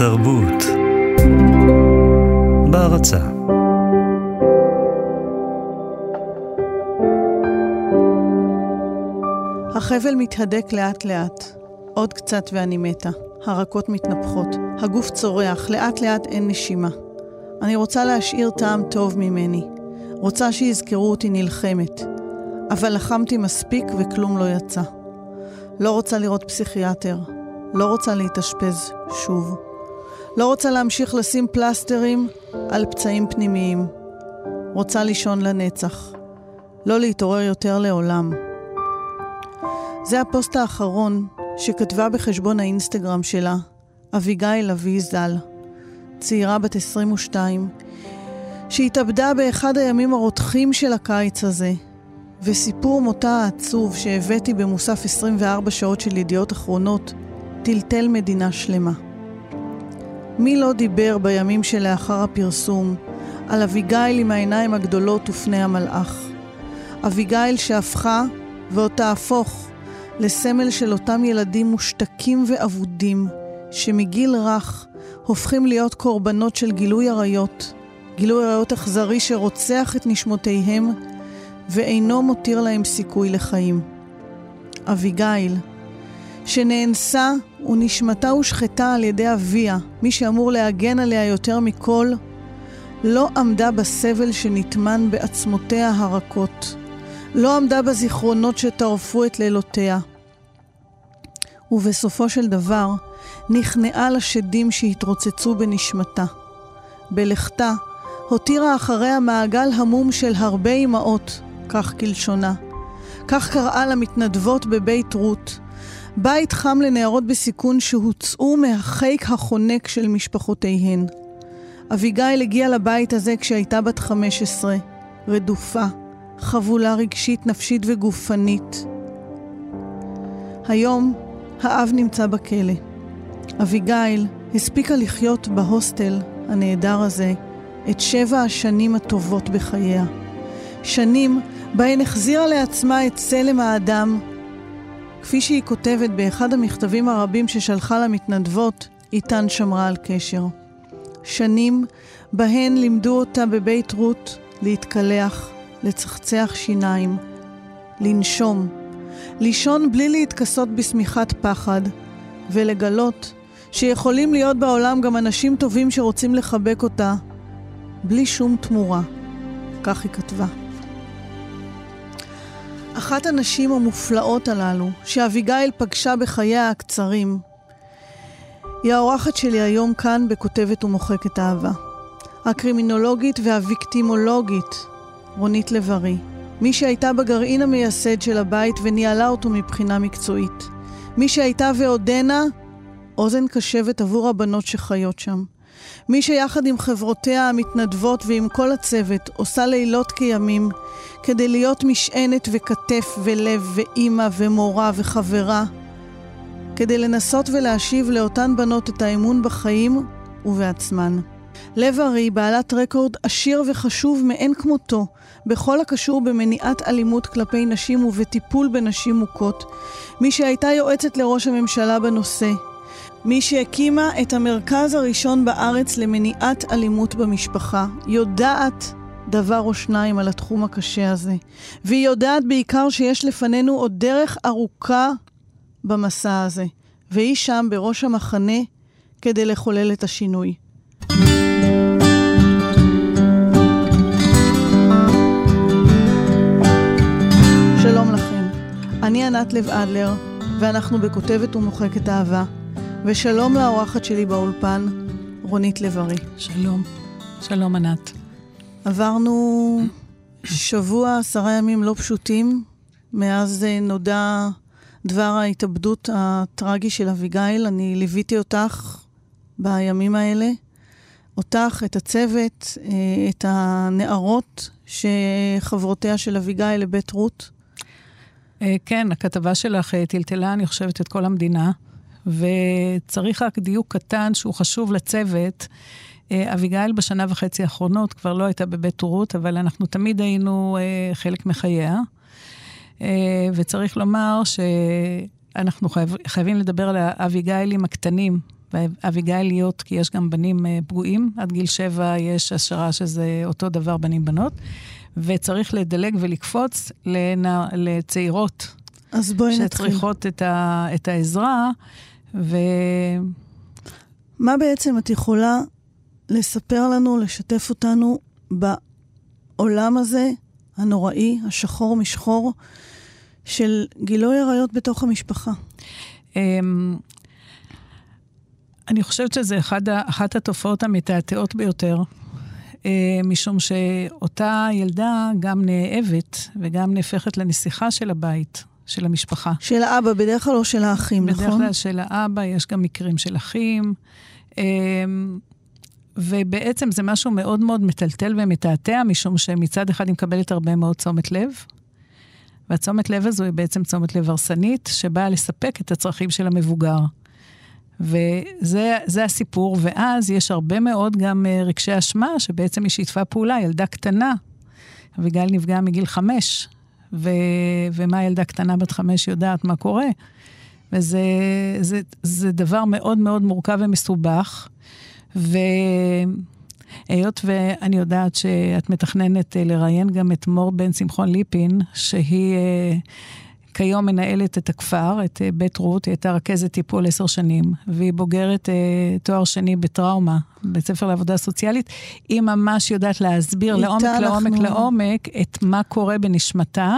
התרבות בהרצה החבל מתהדק לאט לאט. עוד קצת ואני מתה. הרקות מתנפחות. הגוף צורח, לאט לאט אין נשימה. אני רוצה להשאיר טעם טוב ממני. רוצה שיזכרו אותי נלחמת. אבל לחמתי מספיק וכלום לא יצא. לא רוצה לראות פסיכיאטר. לא רוצה להתאשפז שוב. לא רוצה להמשיך לשים פלסטרים על פצעים פנימיים. רוצה לישון לנצח. לא להתעורר יותר לעולם. זה הפוסט האחרון שכתבה בחשבון האינסטגרם שלה, אביגיל אבי ז"ל, צעירה בת 22, שהתאבדה באחד הימים הרותחים של הקיץ הזה, וסיפור מותה העצוב שהבאתי במוסף 24 שעות של ידיעות אחרונות, טלטל מדינה שלמה. מי לא דיבר בימים שלאחר הפרסום על אביגיל עם העיניים הגדולות ופני המלאך? אביגיל שהפכה ועוד תהפוך לסמל של אותם ילדים מושתקים ואבודים, שמגיל רך הופכים להיות קורבנות של גילוי עריות, גילוי עריות אכזרי שרוצח את נשמותיהם ואינו מותיר להם סיכוי לחיים. אביגיל, שנאנסה ונשמתה הושחתה על ידי אביה, מי שאמור להגן עליה יותר מכל, לא עמדה בסבל שנטמן בעצמותיה הרכות. לא עמדה בזיכרונות שטרפו את לילותיה. ובסופו של דבר נכנעה לשדים שהתרוצצו בנשמתה. בלכתה הותירה אחריה מעגל המום של הרבה אמהות, כך כלשונה. כך קראה למתנדבות בבית רות, בית חם לנערות בסיכון שהוצאו מהחיק החונק של משפחותיהן. אביגיל הגיעה לבית הזה כשהייתה בת 15, רדופה, חבולה רגשית, נפשית וגופנית. היום האב נמצא בכלא. אביגיל הספיקה לחיות בהוסטל הנהדר הזה את שבע השנים הטובות בחייה. שנים בהן החזירה לעצמה את צלם האדם, כפי שהיא כותבת באחד המכתבים הרבים ששלחה למתנדבות, איתן שמרה על קשר. שנים בהן לימדו אותה בבית רות להתקלח, לצחצח שיניים, לנשום, לישון בלי להתכסות בשמיכת פחד, ולגלות שיכולים להיות בעולם גם אנשים טובים שרוצים לחבק אותה, בלי שום תמורה. כך היא כתבה. אחת הנשים המופלאות הללו, שאביגיל פגשה בחייה הקצרים, היא האורחת שלי היום כאן בכותבת ומוחקת אהבה. הקרימינולוגית והוויקטימולוגית רונית לב-ארי, מי שהייתה בגרעין המייסד של הבית וניהלה אותו מבחינה מקצועית. מי שהייתה ועודנה אוזן קשבת עבור הבנות שחיות שם. מי שיחד עם חברותיה המתנדבות ועם כל הצוות עושה לילות כימים כדי להיות משענת וכתף ולב ואימא ומורה וחברה, כדי לנסות ולהשיב לאותן בנות את האמון בחיים ובעצמן. לב ארי, בעלת רקורד עשיר וחשוב מאין כמותו, בכל הקשור במניעת אלימות כלפי נשים ובטיפול בנשים מוכות, מי שהייתה יועצת לראש הממשלה בנושא, מי שהקימה את המרכז הראשון בארץ למניעת אלימות במשפחה, יודעת דבר או שניים על התחום הקשה הזה. והיא יודעת בעיקר שיש לפנינו עוד דרך ארוכה במסע הזה. והיא שם בראש המחנה כדי לחולל את השינוי. שלום לכם, אני ענת לב אדלר, ואנחנו בכותבת ומוחקת אהבה. ושלום לאורחת שלי באולפן, רונית לב-ארי. שלום. שלום, ענת. עברנו שבוע, עשרה ימים לא פשוטים, מאז אה, נודע דבר ההתאבדות הטרגי של אביגיל. אני ליוויתי אותך בימים האלה. אותך, את הצוות, אה, את הנערות שחברותיה של אביגיל לבית רות. אה, כן, הכתבה שלך טלטלה, אני חושבת, את כל המדינה. וצריך רק דיוק קטן שהוא חשוב לצוות. אה, אביגיל בשנה וחצי האחרונות כבר לא הייתה בבית רות, אבל אנחנו תמיד היינו אה, חלק מחייה. אה, וצריך לומר שאנחנו חייב, חייבים לדבר על האביגיילים הקטנים ואביגיל להיות, כי יש גם בנים פגועים, עד גיל שבע יש השערה שזה אותו דבר בנים-בנות, וצריך לדלג ולקפוץ לנע... לצעירות. אז בואי נתחיל. שצריכות את, ה... את העזרה, ו... מה בעצם את יכולה לספר לנו, לשתף אותנו בעולם הזה, הנוראי, השחור משחור, של גילוי עריות בתוך המשפחה? אמ, אני חושבת שזה אחד, אחת התופעות המתעתעות ביותר, אה, משום שאותה ילדה גם נאהבת וגם נהפכת לנסיכה של הבית, של המשפחה. של האבא, בדרך כלל או של האחים, בדרך נכון? בדרך כלל של האבא, יש גם מקרים של אחים. אה, ובעצם זה משהו מאוד מאוד מטלטל ומתעתע, משום שמצד אחד היא מקבלת הרבה מאוד תשומת לב, והתשומת לב הזו היא בעצם תשומת לב הרסנית, שבאה לספק את הצרכים של המבוגר. וזה הסיפור, ואז יש הרבה מאוד גם אה, רגשי אשמה, שבעצם היא שיתפה פעולה, ילדה קטנה. אביגיל נפגעה מגיל חמש, ו... ומה ילדה קטנה בת חמש יודעת מה קורה. וזה זה, זה דבר מאוד מאוד מורכב ומסובך. והיות ואני יודעת שאת מתכננת אה, לראיין גם את מור בן שמחון ליפין, שהיא אה, כיום מנהלת את הכפר, את אה, בית רות, היא הייתה רכזת טיפול עשר שנים, והיא בוגרת תואר שני בטראומה, בית ספר לעבודה סוציאלית. היא ממש יודעת להסביר לעומק, לעומק, אנחנו... לעומק את מה קורה בנשמתה,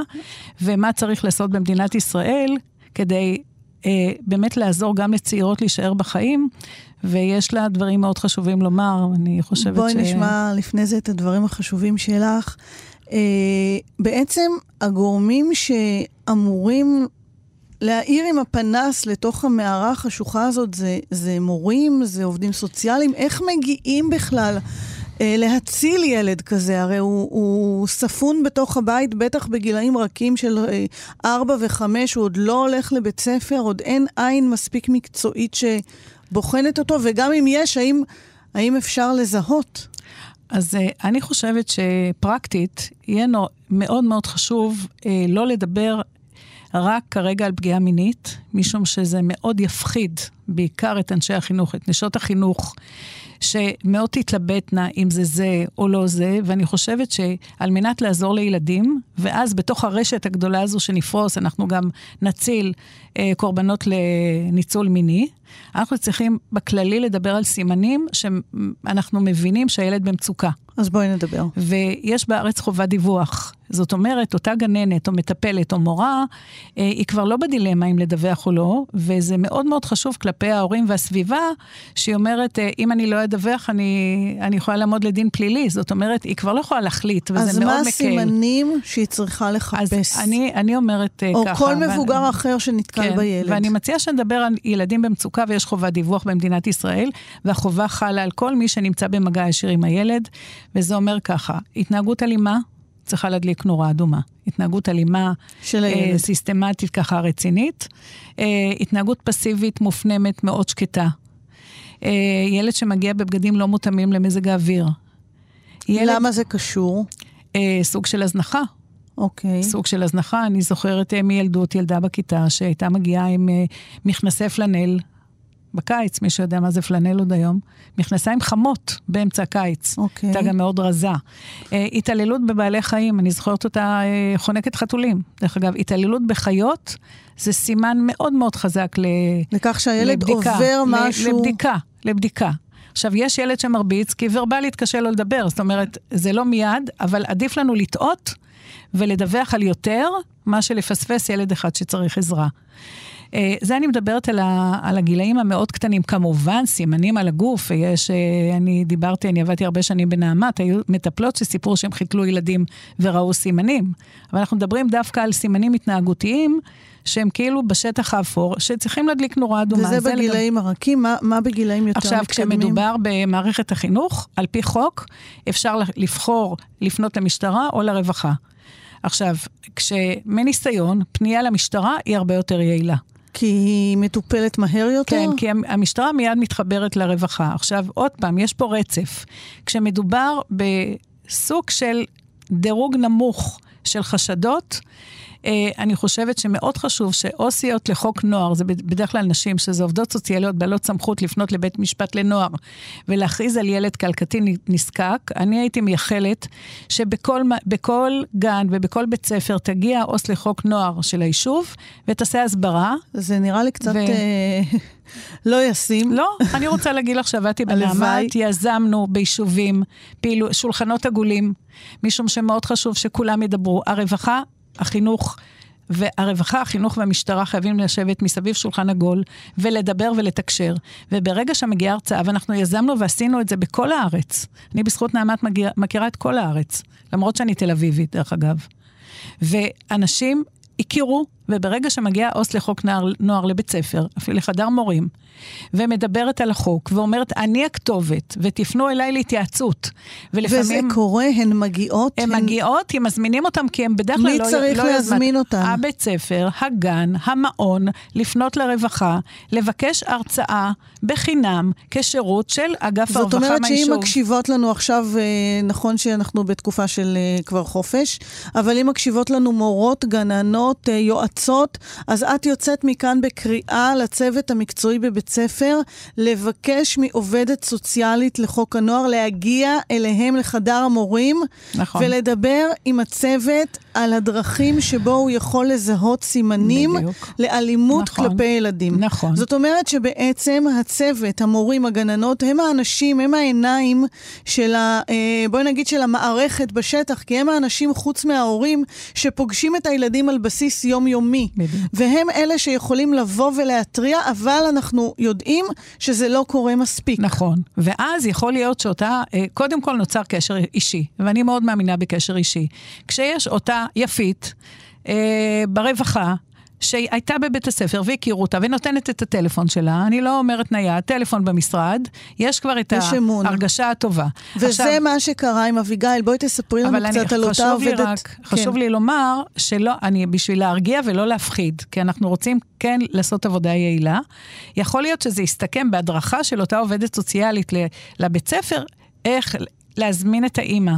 ומה צריך לעשות במדינת ישראל כדי אה, באמת לעזור גם לצעירות להישאר בחיים, ויש לה דברים מאוד חשובים לומר, אני חושבת בואי ש... בואי נשמע לפני זה את הדברים החשובים שלך. אה, בעצם הגורמים שאמורים להאיר עם הפנס לתוך המערה החשוכה הזאת זה, זה מורים, זה עובדים סוציאליים. איך מגיעים בכלל אה, להציל ילד כזה? הרי הוא, הוא ספון בתוך הבית, בטח בגילאים רכים של אה, ארבע וחמש, הוא עוד לא הולך לבית ספר, עוד אין עין מספיק מקצועית שבוחנת אותו, וגם אם יש, האם, האם אפשר לזהות? אז uh, אני חושבת שפרקטית, יהיה נו, מאוד מאוד חשוב uh, לא לדבר רק כרגע על פגיעה מינית, משום שזה מאוד יפחיד בעיקר את אנשי החינוך, את נשות החינוך. שמאוד תתלבטנה אם זה זה או לא זה, ואני חושבת שעל מנת לעזור לילדים, ואז בתוך הרשת הגדולה הזו שנפרוס, אנחנו גם נציל אה, קורבנות לניצול מיני. אנחנו צריכים בכללי לדבר על סימנים שאנחנו מבינים שהילד במצוקה. אז בואי נדבר. ויש בארץ חובת דיווח. זאת אומרת, אותה גננת או מטפלת או מורה, אה, היא כבר לא בדילמה אם לדווח או לא, וזה מאוד מאוד חשוב כלפי ההורים והסביבה, שהיא אומרת, אה, אם אני לא אדווח, אני, אני יכולה לעמוד לדין פלילי. זאת אומרת, היא כבר לא יכולה להחליט, וזה מאוד מקל. אז מה הסימנים שהיא צריכה לחפש? אז אני, אני אומרת או ככה. או כל מבוגר ואני, אחר שנתקל כן, בילד. ואני מציעה שנדבר על ילדים במצוקה, ויש חובת דיווח במדינת ישראל, והחובה חלה על כל מי שנמצא במגע ישיר עם הילד, וזה אומר ככה, התנהגות אלימה, צריכה להדליק נורה אדומה. התנהגות אלימה, של הילד. אה, סיסטמטית ככה רצינית. אה, התנהגות פסיבית מופנמת מאוד שקטה. אה, ילד שמגיע בבגדים לא מותאמים למזג האוויר. ילד... למה זה קשור? אה, סוג של הזנחה. אוקיי. Okay. סוג של הזנחה. אני זוכרת אה, מילדות ילדה בכיתה שהייתה מגיעה עם אה, מכנסי פלנל בקיץ, מי שיודע מה זה פלנל עוד היום, מכנסיים חמות באמצע הקיץ. אוקיי. הייתה גם מאוד רזה. Uh, התעללות בבעלי חיים, אני זוכרת אותה uh, חונקת חתולים. דרך אגב, התעללות בחיות זה סימן מאוד מאוד חזק ל... לכך שהילד לבדיקה, עובר משהו... לבדיקה, לבדיקה. עכשיו, יש ילד שמרביץ, כי ורבלית קשה לו לדבר, זאת אומרת, זה לא מיד, אבל עדיף לנו לטעות ולדווח על יותר, מה שלפספס ילד אחד שצריך עזרה. אה, זה אני מדברת על, ה, על הגילאים המאוד קטנים. כמובן, סימנים על הגוף, יש, אה, אני דיברתי, אני עבדתי הרבה שנים בנעמת, היו מטפלות שסיפרו שהם חיתלו ילדים וראו סימנים. אבל אנחנו מדברים דווקא על סימנים התנהגותיים. שהם כאילו בשטח האפור, שצריכים להדליק נורה אדומה. וזה בגילאים לג... הרכים? מה, מה בגילאים יותר עכשיו, מתקדמים? עכשיו, כשמדובר במערכת החינוך, על פי חוק, אפשר לבחור לפנות למשטרה או לרווחה. עכשיו, כשמניסיון, פנייה למשטרה היא הרבה יותר יעילה. כי היא מטופלת מהר יותר? כן, כי המשטרה מיד מתחברת לרווחה. עכשיו, עוד פעם, יש פה רצף. כשמדובר בסוג של דירוג נמוך של חשדות, אני חושבת שמאוד חשוב שעו"סיות לחוק נוער, זה בדרך כלל נשים, שזה עובדות סוציאליות בעלות סמכות לפנות לבית משפט לנוער ולהכריז על ילד כלכתי נזקק, אני הייתי מייחלת שבכל גן ובכל בית ספר תגיע עו"ס לחוק נוער של היישוב ותעשה הסברה. זה נראה לי קצת... ו... אה, לא ישים. לא, אני רוצה להגיד לך שעבדתי בנעמת, יזמנו ביישובים, פעילו, שולחנות עגולים, משום שמאוד חשוב שכולם ידברו. הרווחה, החינוך, והרווחה, החינוך והמשטרה חייבים לשבת מסביב שולחן עגול ולדבר ולתקשר. וברגע שמגיעה הרצאה, ואנחנו יזמנו ועשינו את זה בכל הארץ, אני בזכות נעמת מגיע, מכירה את כל הארץ, למרות שאני תל אביבית, דרך אגב. ואנשים הכירו, וברגע שמגיע עו"ס לחוק נוער, נוער לבית ספר, אפילו לחדר מורים, ומדברת על החוק, ואומרת, אני הכתובת, ותפנו אליי להתייעצות. ולפעמים... וזה קורה, הן מגיעות? הן, הן... מגיעות, כי מזמינים אותן, כי הן בדרך כלל לא... מי צריך לא להזמין אותן? הבית ספר, הגן, המעון, לפנות לרווחה, לבקש הרצאה בחינם, כשירות של אגף הרווחה מהיישוב. זאת אומרת שאם מקשיבות לנו עכשיו, אה, נכון שאנחנו בתקופה של אה, כבר חופש, אבל אם מקשיבות לנו מורות, גננות, אה, יועצות, אז את יוצאת מכאן בקריאה לצוות המקצועי בבית ספר לבקש מעובדת סוציאלית לחוק הנוער להגיע אליהם לחדר המורים, נכון. ולדבר עם הצוות על הדרכים שבו הוא יכול לזהות סימנים בדיוק. לאלימות נכון. כלפי ילדים. נכון. זאת אומרת שבעצם הצוות, המורים, הגננות, הם האנשים, הם העיניים של ה... אה, בואי נגיד של המערכת בשטח, כי הם האנשים חוץ מההורים שפוגשים את הילדים על בסיס יומיומי. בדיוק. והם אלה שיכולים לבוא ולהתריע, אבל אנחנו יודעים שזה לא קורה מספיק. נכון. ואז יכול להיות שאותה, אה, קודם כל נוצר קשר אישי, ואני מאוד מאמינה בקשר אישי. כשיש אותה יפית אה, ברווחה, שהייתה בבית הספר והכירו אותה ונותנת את הטלפון שלה, אני לא אומרת נייד, טלפון במשרד, יש כבר את ההרגשה הטובה. וזה עכשיו, מה שקרה עם אביגיל, בואי תספרי לנו קצת על אותה עובדת. רק, כן. חשוב לי לומר שלא, אני בשביל להרגיע ולא להפחיד, כי אנחנו רוצים כן לעשות עבודה יעילה. יכול להיות שזה יסתכם בהדרכה של אותה עובדת סוציאלית לבית ספר, איך להזמין את האימא.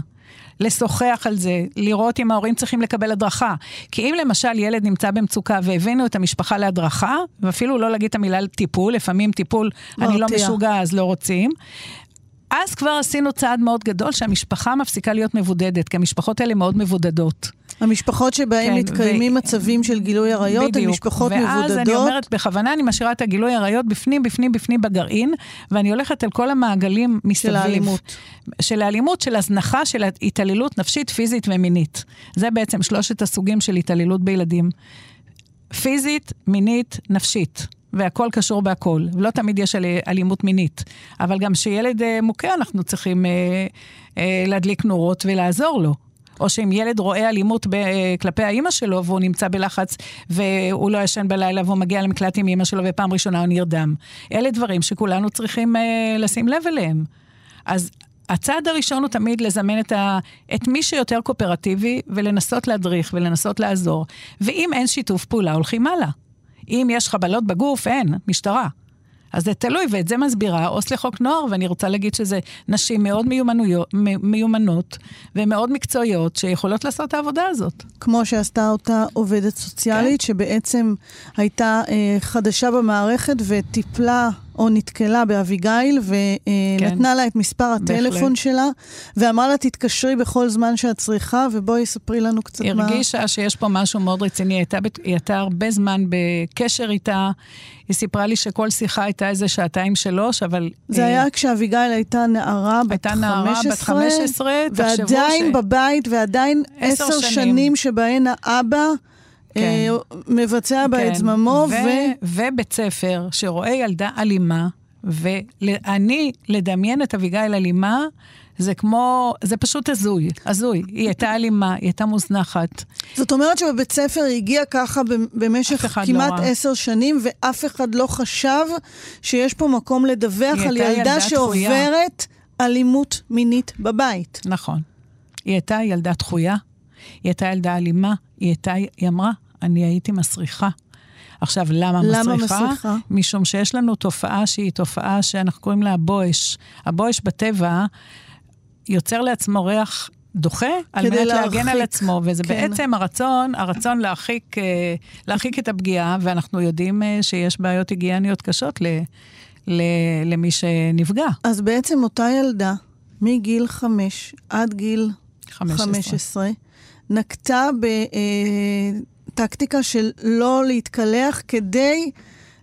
לשוחח על זה, לראות אם ההורים צריכים לקבל הדרכה. כי אם למשל ילד נמצא במצוקה והבאנו את המשפחה להדרכה, ואפילו לא להגיד את המילה טיפול, לפעמים טיפול, לא אני לא משוגע אז לא רוצים. אז כבר עשינו צעד מאוד גדול שהמשפחה מפסיקה להיות מבודדת, כי המשפחות האלה מאוד מבודדות. המשפחות שבהן כן, מתקיימים ו... מצבים של גילוי עריות בדיוק. הן משפחות ואז מבודדות. ואז אני אומרת, בכוונה אני משאירה את הגילוי עריות בפנים, בפנים, בפנים בגרעין, ואני הולכת על כל המעגלים מסביב. של האלימות. של האלימות, של הזנחה, של התעללות נפשית, פיזית ומינית. זה בעצם שלושת הסוגים של התעללות בילדים. פיזית, מינית, נפשית. והכל קשור בהכל. ולא תמיד יש אלימות מינית. אבל גם כשילד אה, מוכה, אנחנו צריכים אה, אה, להדליק נורות ולעזור לו. או שאם ילד רואה אלימות ב, כלפי האימא שלו והוא נמצא בלחץ והוא לא ישן בלילה והוא מגיע למקלט עם אימא שלו ופעם ראשונה הוא נרדם. אלה דברים שכולנו צריכים אה, לשים לב אליהם. אז הצעד הראשון הוא תמיד לזמן את, ה, את מי שיותר קואופרטיבי ולנסות להדריך ולנסות לעזור. ואם אין שיתוף פעולה, הולכים הלאה. אם יש חבלות בגוף, אין, משטרה. אז זה תלוי, ואת זה מסבירה עו"ס לחוק נוער, ואני רוצה להגיד שזה נשים מאוד מיומנות ומאוד מקצועיות שיכולות לעשות את העבודה הזאת. כמו שעשתה אותה עובדת סוציאלית, כן. שבעצם הייתה אה, חדשה במערכת וטיפלה או נתקלה באביגיל ונתנה כן. לה את מספר הטלפון בהחלט. שלה, ואמרה לה, תתקשרי בכל זמן שאת צריכה, ובואי ספרי לנו קצת הרגישה מה... הרגישה שיש פה משהו מאוד רציני. היא הייתה, היא הייתה הרבה זמן בקשר איתה. היא סיפרה לי שכל שיחה הייתה איזה שעתיים-שלוש, אבל... זה אה... היה כשאביגיל הייתה נערה בת הייתה נערה 15, בת 15, ועדיין ש... בבית, ועדיין עשר שנים. שנים שבהן האבא... כן. אה, מבצע בה כן. את זממו, ו... ובית ספר שרואה ילדה אלימה, ואני, לדמיין את אביגיל אלימה, זה כמו, זה פשוט הזוי, הזוי. היא הייתה אלימה, היא הייתה מוזנחת. זאת אומרת שבבית ספר היא הגיעה ככה במשך כמעט לא עשר שנים, ואף אחד לא חשב שיש פה מקום לדווח על ילדה שעוברת אלימות מינית בבית. נכון. היא הייתה ילדה דחויה, היא הייתה ילדה אלימה, היא הייתה, היא אמרה, אני הייתי מסריחה. עכשיו, למה, למה מסריחה? מסריחה? משום שיש לנו תופעה שהיא תופעה שאנחנו קוראים לה הבואש. הבואש בטבע יוצר לעצמו ריח דוחה, על מנת להרחיק. להגן על עצמו, וזה כן. בעצם הרצון, הרצון להרחיק, אה, להרחיק את הפגיעה, ואנחנו יודעים אה, שיש בעיות היגייניות קשות ל, ל, למי שנפגע. אז בעצם אותה ילדה, מגיל חמש עד גיל 15, 15 נקטה בטקטיקה של לא להתקלח כדי...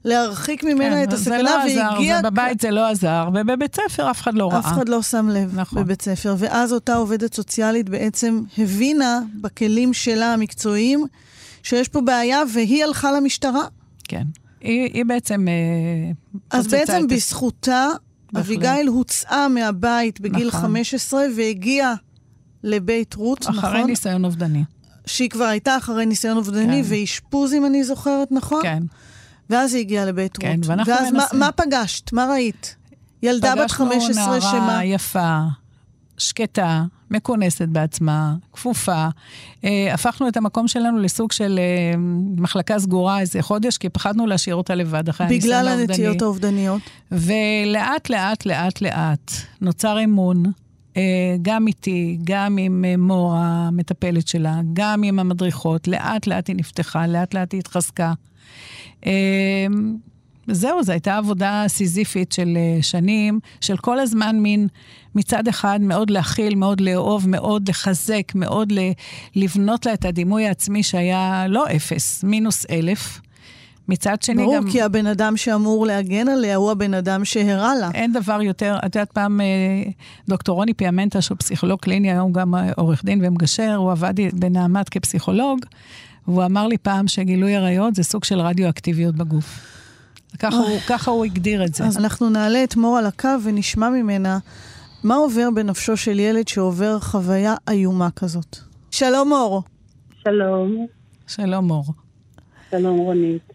להרחיק ממנה כן, את הסכנה, לא עזר, ובבית זה לא עזר, ובבית ספר אף אחד לא ראה. אף אחד לא שם לב נכון. בבית ספר. ואז אותה עובדת סוציאלית בעצם הבינה בכלים שלה המקצועיים שיש פה בעיה, והיא הלכה למשטרה. כן. היא, היא בעצם... אה, אז בעצם את... בזכותה, אביגיל הוצאה מהבית בגיל נכון. 15 והגיעה לבית רות, אחרי נכון? אחרי ניסיון אובדני. שהיא כבר הייתה אחרי ניסיון אובדני, כן. ואשפוז, אם אני זוכרת נכון? כן. ואז היא הגיעה לבית כן, רות. ואנחנו ואז מנסים... מה, מה פגשת? מה ראית? ילדה בת 15 שמה? פגשנו נערה יפה, שקטה, מכונסת בעצמה, כפופה. אה, הפכנו את המקום שלנו לסוג של אה, מחלקה סגורה איזה חודש, כי פחדנו להשאיר אותה לבד אחרי הניסיון האובדני. בגלל הנטיות האובדניות. ולאט, לאט, לאט, לאט נוצר אמון. אה, גם איתי, גם עם אה, מור המטפלת שלה, גם עם המדריכות, לאט לאט היא נפתחה, לאט לאט היא התחזקה. אמ, זהו, זו הייתה עבודה סיזיפית של אה, שנים, של כל הזמן מין, מצד אחד מאוד להכיל, מאוד לאהוב, מאוד לחזק, מאוד לבנות לה את הדימוי העצמי שהיה לא אפס, מינוס אלף. מצד שני ברור, גם... ברור, כי הבן אדם שאמור להגן עליה הוא הבן אדם שהרע לה. אין דבר יותר, את יודעת, פעם אה, דוקטור רוני פיאמנטה, שהוא פסיכולוג קליני, היום גם עורך דין ומגשר, הוא עבד בנעמת כפסיכולוג. והוא אמר לי פעם שגילוי עריות זה סוג של רדיואקטיביות בגוף. ככה הוא, ככה הוא הגדיר את זה. אז אנחנו נעלה את מור על הקו ונשמע ממנה מה עובר בנפשו של ילד שעובר חוויה איומה כזאת. שלום מור. שלום. שלום מור. שלום רונית.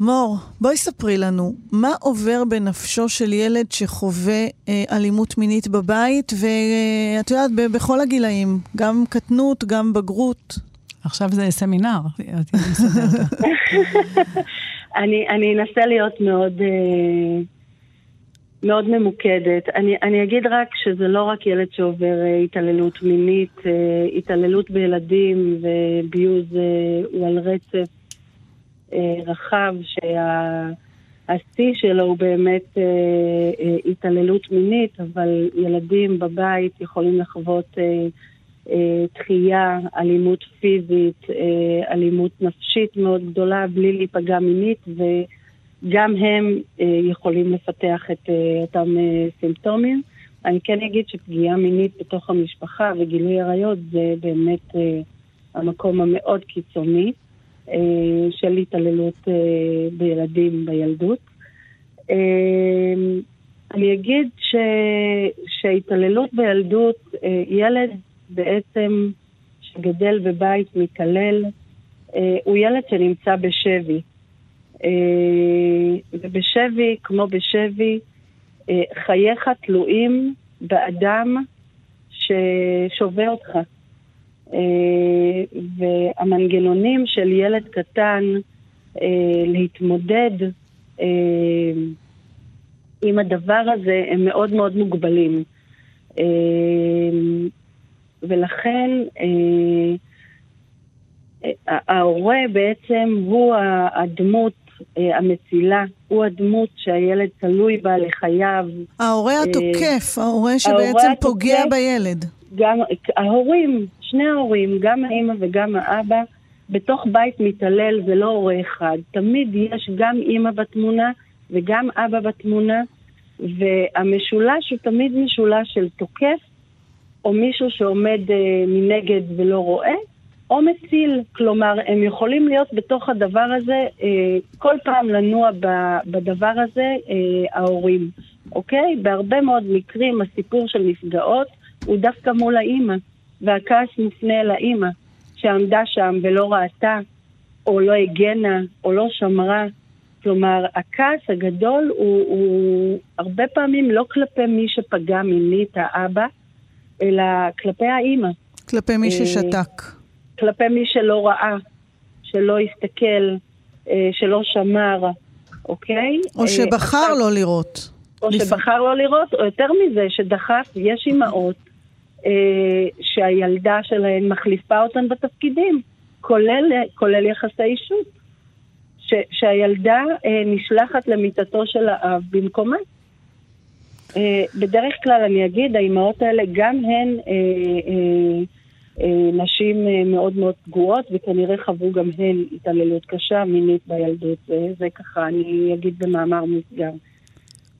מור, בואי ספרי לנו, מה עובר בנפשו של ילד שחווה אה, אלימות מינית בבית, ואת יודעת, בכל הגילאים, גם קטנות, גם בגרות. עכשיו זה סמינר, אני, אני אנסה להיות מאוד, אה, מאוד ממוקדת. אני, אני אגיד רק שזה לא רק ילד שעובר אה, התעללות מינית, אה, התעללות בילדים וביוז הוא על רצף רחב, שהשיא שלו הוא באמת התעללות מינית, אבל ילדים בבית יכולים לחוות אה, דחייה, אלימות פיזית, אה, אלימות נפשית מאוד גדולה, בלי להיפגע מינית, וגם הם אה, יכולים לפתח את אותם סימפטומים. אני כן אגיד שפגיעה מינית בתוך המשפחה וגילוי עריות זה באמת המקום המאוד קיצוני של התעללות בילדים בילדות. אני אגיד ש... שהתעללות בילדות, ילד בעצם שגדל בבית מתעלל, אה, הוא ילד שנמצא בשבי. אה, ובשבי, כמו בשבי, אה, חייך תלויים באדם ששובה אותך. אה, והמנגנונים של ילד קטן אה, להתמודד אה, עם הדבר הזה הם מאוד מאוד מוגבלים. ולכן ההורה בעצם הוא הדמות המצילה, הוא הדמות שהילד תלוי בה לחייו. ההורה התוקף, ההורה שבעצם ההורה פוגע התוקף, בילד. גם ההורים, שני ההורים, גם האימא וגם האבא, בתוך בית מתעלל זה לא הורה אחד. תמיד יש גם אימא בתמונה וגם אבא בתמונה, והמשולש הוא תמיד משולש של תוקף או מישהו שעומד uh, מנגד ולא רואה, או מציל. כלומר, הם יכולים להיות בתוך הדבר הזה, uh, כל פעם לנוע ב, בדבר הזה uh, ההורים, אוקיי? בהרבה מאוד מקרים הסיפור של נפגעות הוא דווקא מול האימא, והכעס מופנה אל האימא, שעמדה שם ולא ראתה, או לא הגנה, או לא שמרה. כלומר, הכעס הגדול הוא, הוא הרבה פעמים לא כלפי מי שפגע מינית, האבא, אלא כלפי האימא. כלפי מי אה, ששתק. כלפי מי שלא ראה, שלא הסתכל, אה, שלא שמר, אוקיי? או אה, שבחר לא לראות. או לפ... שבחר לא לראות, או יותר מזה, שדחף, יש אימהות שהילדה שלהן מחליפה אותן בתפקידים, כולל, כולל יחסי אישות. ש, שהילדה אה, נשלחת למיטתו של האב במקומה. אה, בדרך כלל אני אגיד, האימהות האלה גם הן אה, אה, אה, נשים אה, מאוד מאוד פגועות, וכנראה חוו גם הן התעללות קשה מינית בילדות. זה, זה ככה, אני אגיד במאמר מוסגר.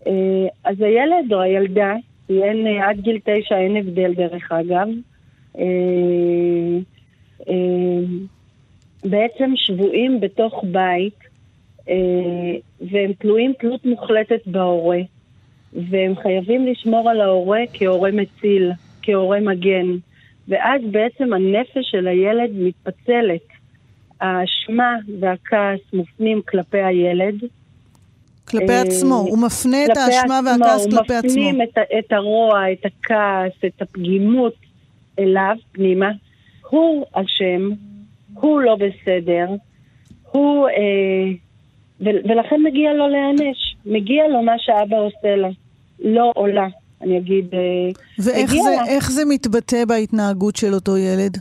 אה, אז הילד או הילדה, אין, אה, עד גיל תשע אין הבדל דרך אגב, אה, אה, בעצם שבויים בתוך בית, והם תלויים תלות מוחלטת בהורה, והם חייבים לשמור על ההורה כהורה מציל, כהורה מגן, ואז בעצם הנפש של הילד מתפצלת. האשמה והכעס מופנים כלפי הילד. כלפי אה, עצמו, הוא מפנה את האשמה והכעס כלפי עצמו. הוא מפנים את, את הרוע, את הכעס, את הפגימות אליו, פנימה. הוא אשם, הוא לא בסדר, הוא... אה, ו- ולכן מגיע לו להיענש. מגיע לו מה שאבא עושה לה. לא עולה, אני אגיד. אה, ואיך זה, לה... זה מתבטא בהתנהגות של אותו ילד?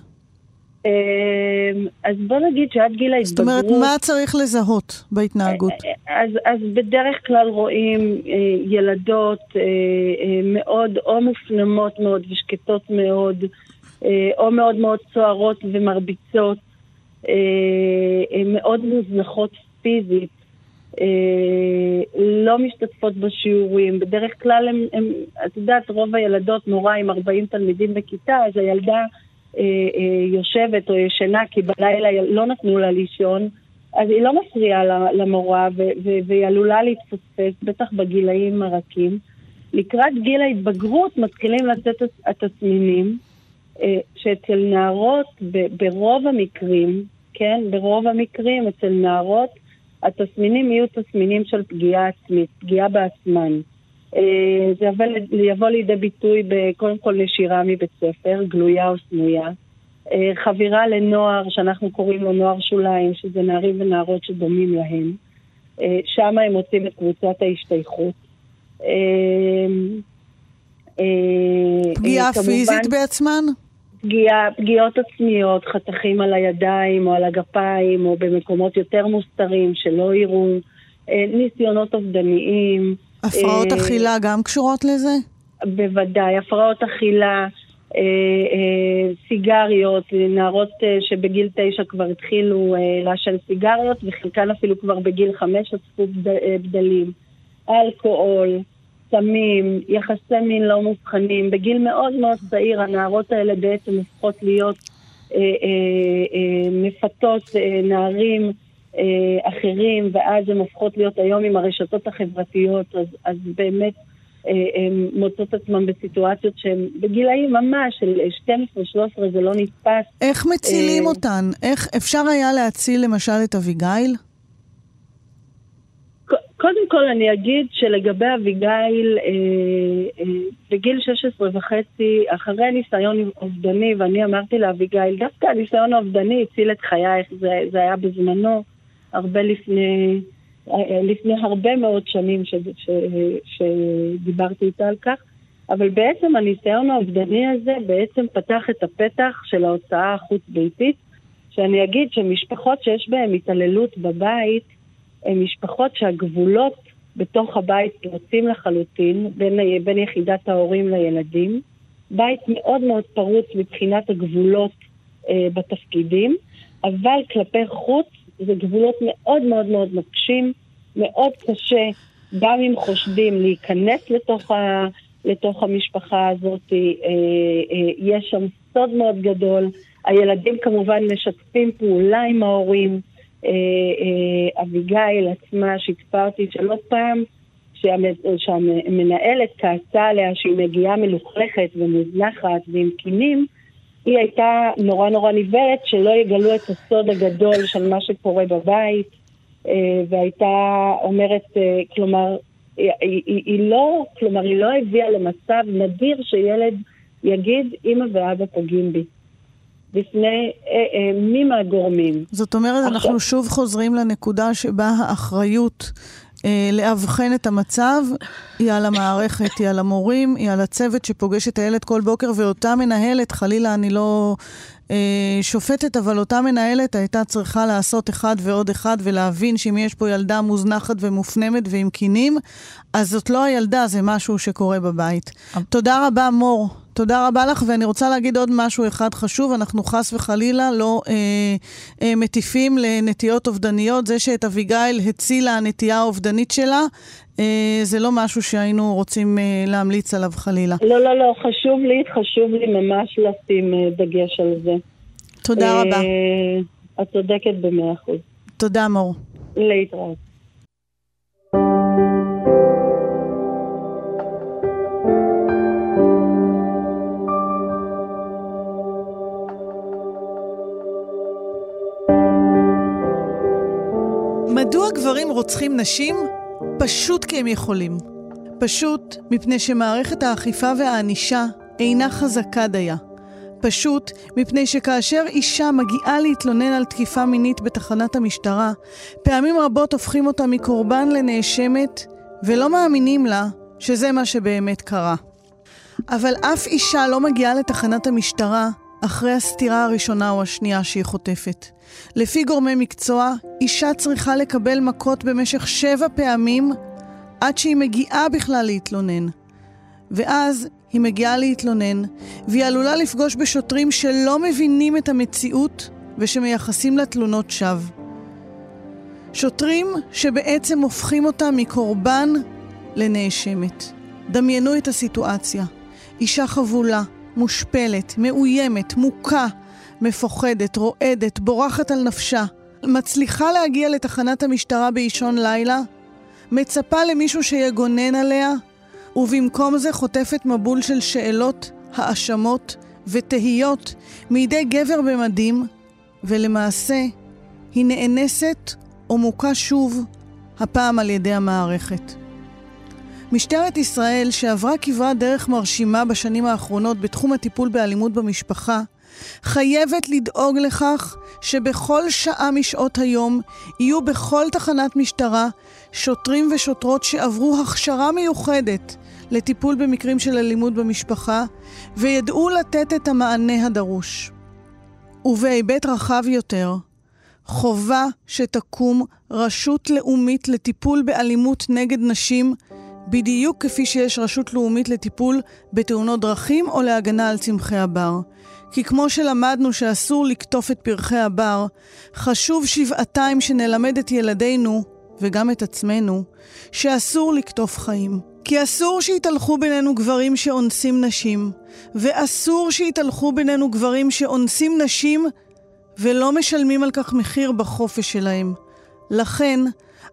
אה, אז בוא נגיד שעד גיל ההתבגרות... זאת אומרת, מה צריך לזהות בהתנהגות? אה, אז, אז בדרך כלל רואים ילדות מאוד או מופנמות מאוד ושקטות מאוד, או מאוד מאוד צוערות ומרביצות, מאוד מוזנחות פיזית, אה, לא משתתפות בשיעורים. בדרך כלל הם, הם, את יודעת, רוב הילדות מורה עם 40 תלמידים בכיתה, אז הילדה אה, אה, יושבת או ישנה כי בלילה לא נתנו לה לישון, אז היא לא מפריעה למורה והיא עלולה להתפספס, בטח בגילאים הרכים. לקראת גיל ההתבגרות מתחילים לצאת התסמינים, אה, שאצל נערות ברוב המקרים, כן, ברוב המקרים אצל נערות התסמינים יהיו תסמינים של פגיעה עצמית, פגיעה בעצמן. אה, זה יבוא, יבוא לידי ביטוי קודם כל נשירה מבית ספר, גלויה או סמויה. אה, חבירה לנוער, שאנחנו קוראים לו נוער שוליים, שזה נערים ונערות שדומים להם. אה, שם הם מוצאים את קבוצת ההשתייכות. פגיעה פיזית בעצמן? פגיעה, פגיעות עצמיות, חתכים על הידיים או על הגפיים או במקומות יותר מוסתרים שלא יראו, ניסיונות אובדניים. הפרעות אה, אכילה גם קשורות לזה? בוודאי, הפרעות אכילה, אה, אה, סיגריות, נערות אה, שבגיל תשע כבר התחילו אה, לעשן סיגריות וחלקן אפילו כבר בגיל חמש אספו בד, אה, בדלים, אלכוהול. סמים, יחסי מין לא מובחנים. בגיל מאוד מאוד צעיר הנערות האלה בעצם הופכות להיות מפתות נערים אה, אחרים, ואז הן הופכות להיות היום עם הרשתות החברתיות, אז, אז באמת אה, הן מוצאות עצמן בסיטואציות שהן בגילאים ממש של 12-13, זה לא נתפס. איך מצילים אה, אותן? איך אפשר היה להציל למשל את אביגיל? קודם כל אני אגיד שלגבי אביגיל, אה, אה, בגיל 16 וחצי, אחרי ניסיון אובדני, ואני אמרתי לאביגיל, דווקא הניסיון האובדני הציל את חייך, זה, זה היה בזמנו, הרבה לפני, אה, לפני הרבה מאוד שנים ש, ש, שדיברתי איתה על כך, אבל בעצם הניסיון האובדני הזה בעצם פתח את הפתח של ההוצאה החוץ-ביתית, שאני אגיד שמשפחות שיש בהן התעללות בבית, הן משפחות שהגבולות בתוך הבית פרוצים לחלוטין, בין, בין יחידת ההורים לילדים. בית מאוד מאוד פרוץ מבחינת הגבולות אה, בתפקידים, אבל כלפי חוץ זה גבולות מאוד מאוד מאוד נוקשים, מאוד קשה, גם אם חושדים להיכנס לתוך, ה, לתוך המשפחה הזאת, אה, אה, יש שם סוד מאוד גדול. הילדים כמובן משתפים פעולה עם ההורים. אה, אה, אביגיל עצמה שיתפה אותי שלוש פעם שהמנהלת כעסה עליה שהיא מגיעה מלוכלכת ומוזנחת ועם קינים, היא הייתה נורא נורא נבהלת שלא יגלו את הסוד הגדול של מה שקורה בבית, אה, והייתה אומרת, כלומר, היא, היא, היא לא, כלומר, היא לא הביאה למצב נדיר שילד יגיד, אמא ואבא פוגעים בי. בפני אה, אה, מי מהגורמים. זאת אומרת, עכשיו... אנחנו שוב חוזרים לנקודה שבה האחריות אה, לאבחן את המצב, היא על המערכת, היא על המורים, היא על הצוות שפוגש את הילד כל בוקר, ואותה מנהלת, חלילה אני לא אה, שופטת, אבל אותה מנהלת הייתה צריכה לעשות אחד ועוד אחד ולהבין שאם יש פה ילדה מוזנחת ומופנמת ועם קינים, אז זאת לא הילדה, זה משהו שקורה בבית. תודה רבה, מור. תודה רבה לך, ואני רוצה להגיד עוד משהו אחד חשוב. אנחנו חס וחלילה לא אה, אה, מטיפים לנטיות אובדניות. זה שאת אביגיל הצילה הנטייה האובדנית שלה, אה, זה לא משהו שהיינו רוצים אה, להמליץ עליו חלילה. לא, לא, לא, חשוב לי, חשוב לי ממש לשים אה, דגש על זה. תודה אה, רבה. את צודקת במאה אחוז. תודה, מור. להתראות. מדוע גברים רוצחים נשים? פשוט כי הם יכולים. פשוט מפני שמערכת האכיפה והענישה אינה חזקה דייה. פשוט מפני שכאשר אישה מגיעה להתלונן על תקיפה מינית בתחנת המשטרה, פעמים רבות הופכים אותה מקורבן לנאשמת, ולא מאמינים לה שזה מה שבאמת קרה. אבל אף אישה לא מגיעה לתחנת המשטרה אחרי הסתירה הראשונה או השנייה שהיא חוטפת. לפי גורמי מקצוע, אישה צריכה לקבל מכות במשך שבע פעמים עד שהיא מגיעה בכלל להתלונן. ואז היא מגיעה להתלונן, והיא עלולה לפגוש בשוטרים שלא מבינים את המציאות ושמייחסים לה תלונות שווא. שוטרים שבעצם הופכים אותה מקורבן לנאשמת. דמיינו את הסיטואציה. אישה חבולה, מושפלת, מאוימת, מוכה, מפוחדת, רועדת, בורחת על נפשה, מצליחה להגיע לתחנת המשטרה באישון לילה, מצפה למישהו שיגונן עליה, ובמקום זה חוטפת מבול של שאלות, האשמות ותהיות מידי גבר במדים, ולמעשה היא נאנסת או מוכה שוב, הפעם על ידי המערכת. משטרת ישראל, שעברה כברת דרך מרשימה בשנים האחרונות בתחום הטיפול באלימות במשפחה, חייבת לדאוג לכך שבכל שעה משעות היום יהיו בכל תחנת משטרה שוטרים ושוטרות שעברו הכשרה מיוחדת לטיפול במקרים של אלימות במשפחה וידעו לתת את המענה הדרוש. ובהיבט רחב יותר, חובה שתקום רשות לאומית לטיפול באלימות נגד נשים בדיוק כפי שיש רשות לאומית לטיפול בתאונות דרכים או להגנה על צמחי הבר. כי כמו שלמדנו שאסור לקטוף את פרחי הבר, חשוב שבעתיים שנלמד את ילדינו, וגם את עצמנו, שאסור לקטוף חיים. כי אסור שיתהלכו בינינו גברים שאונסים נשים, ואסור שיתהלכו בינינו גברים שאונסים נשים ולא משלמים על כך מחיר בחופש שלהם. לכן,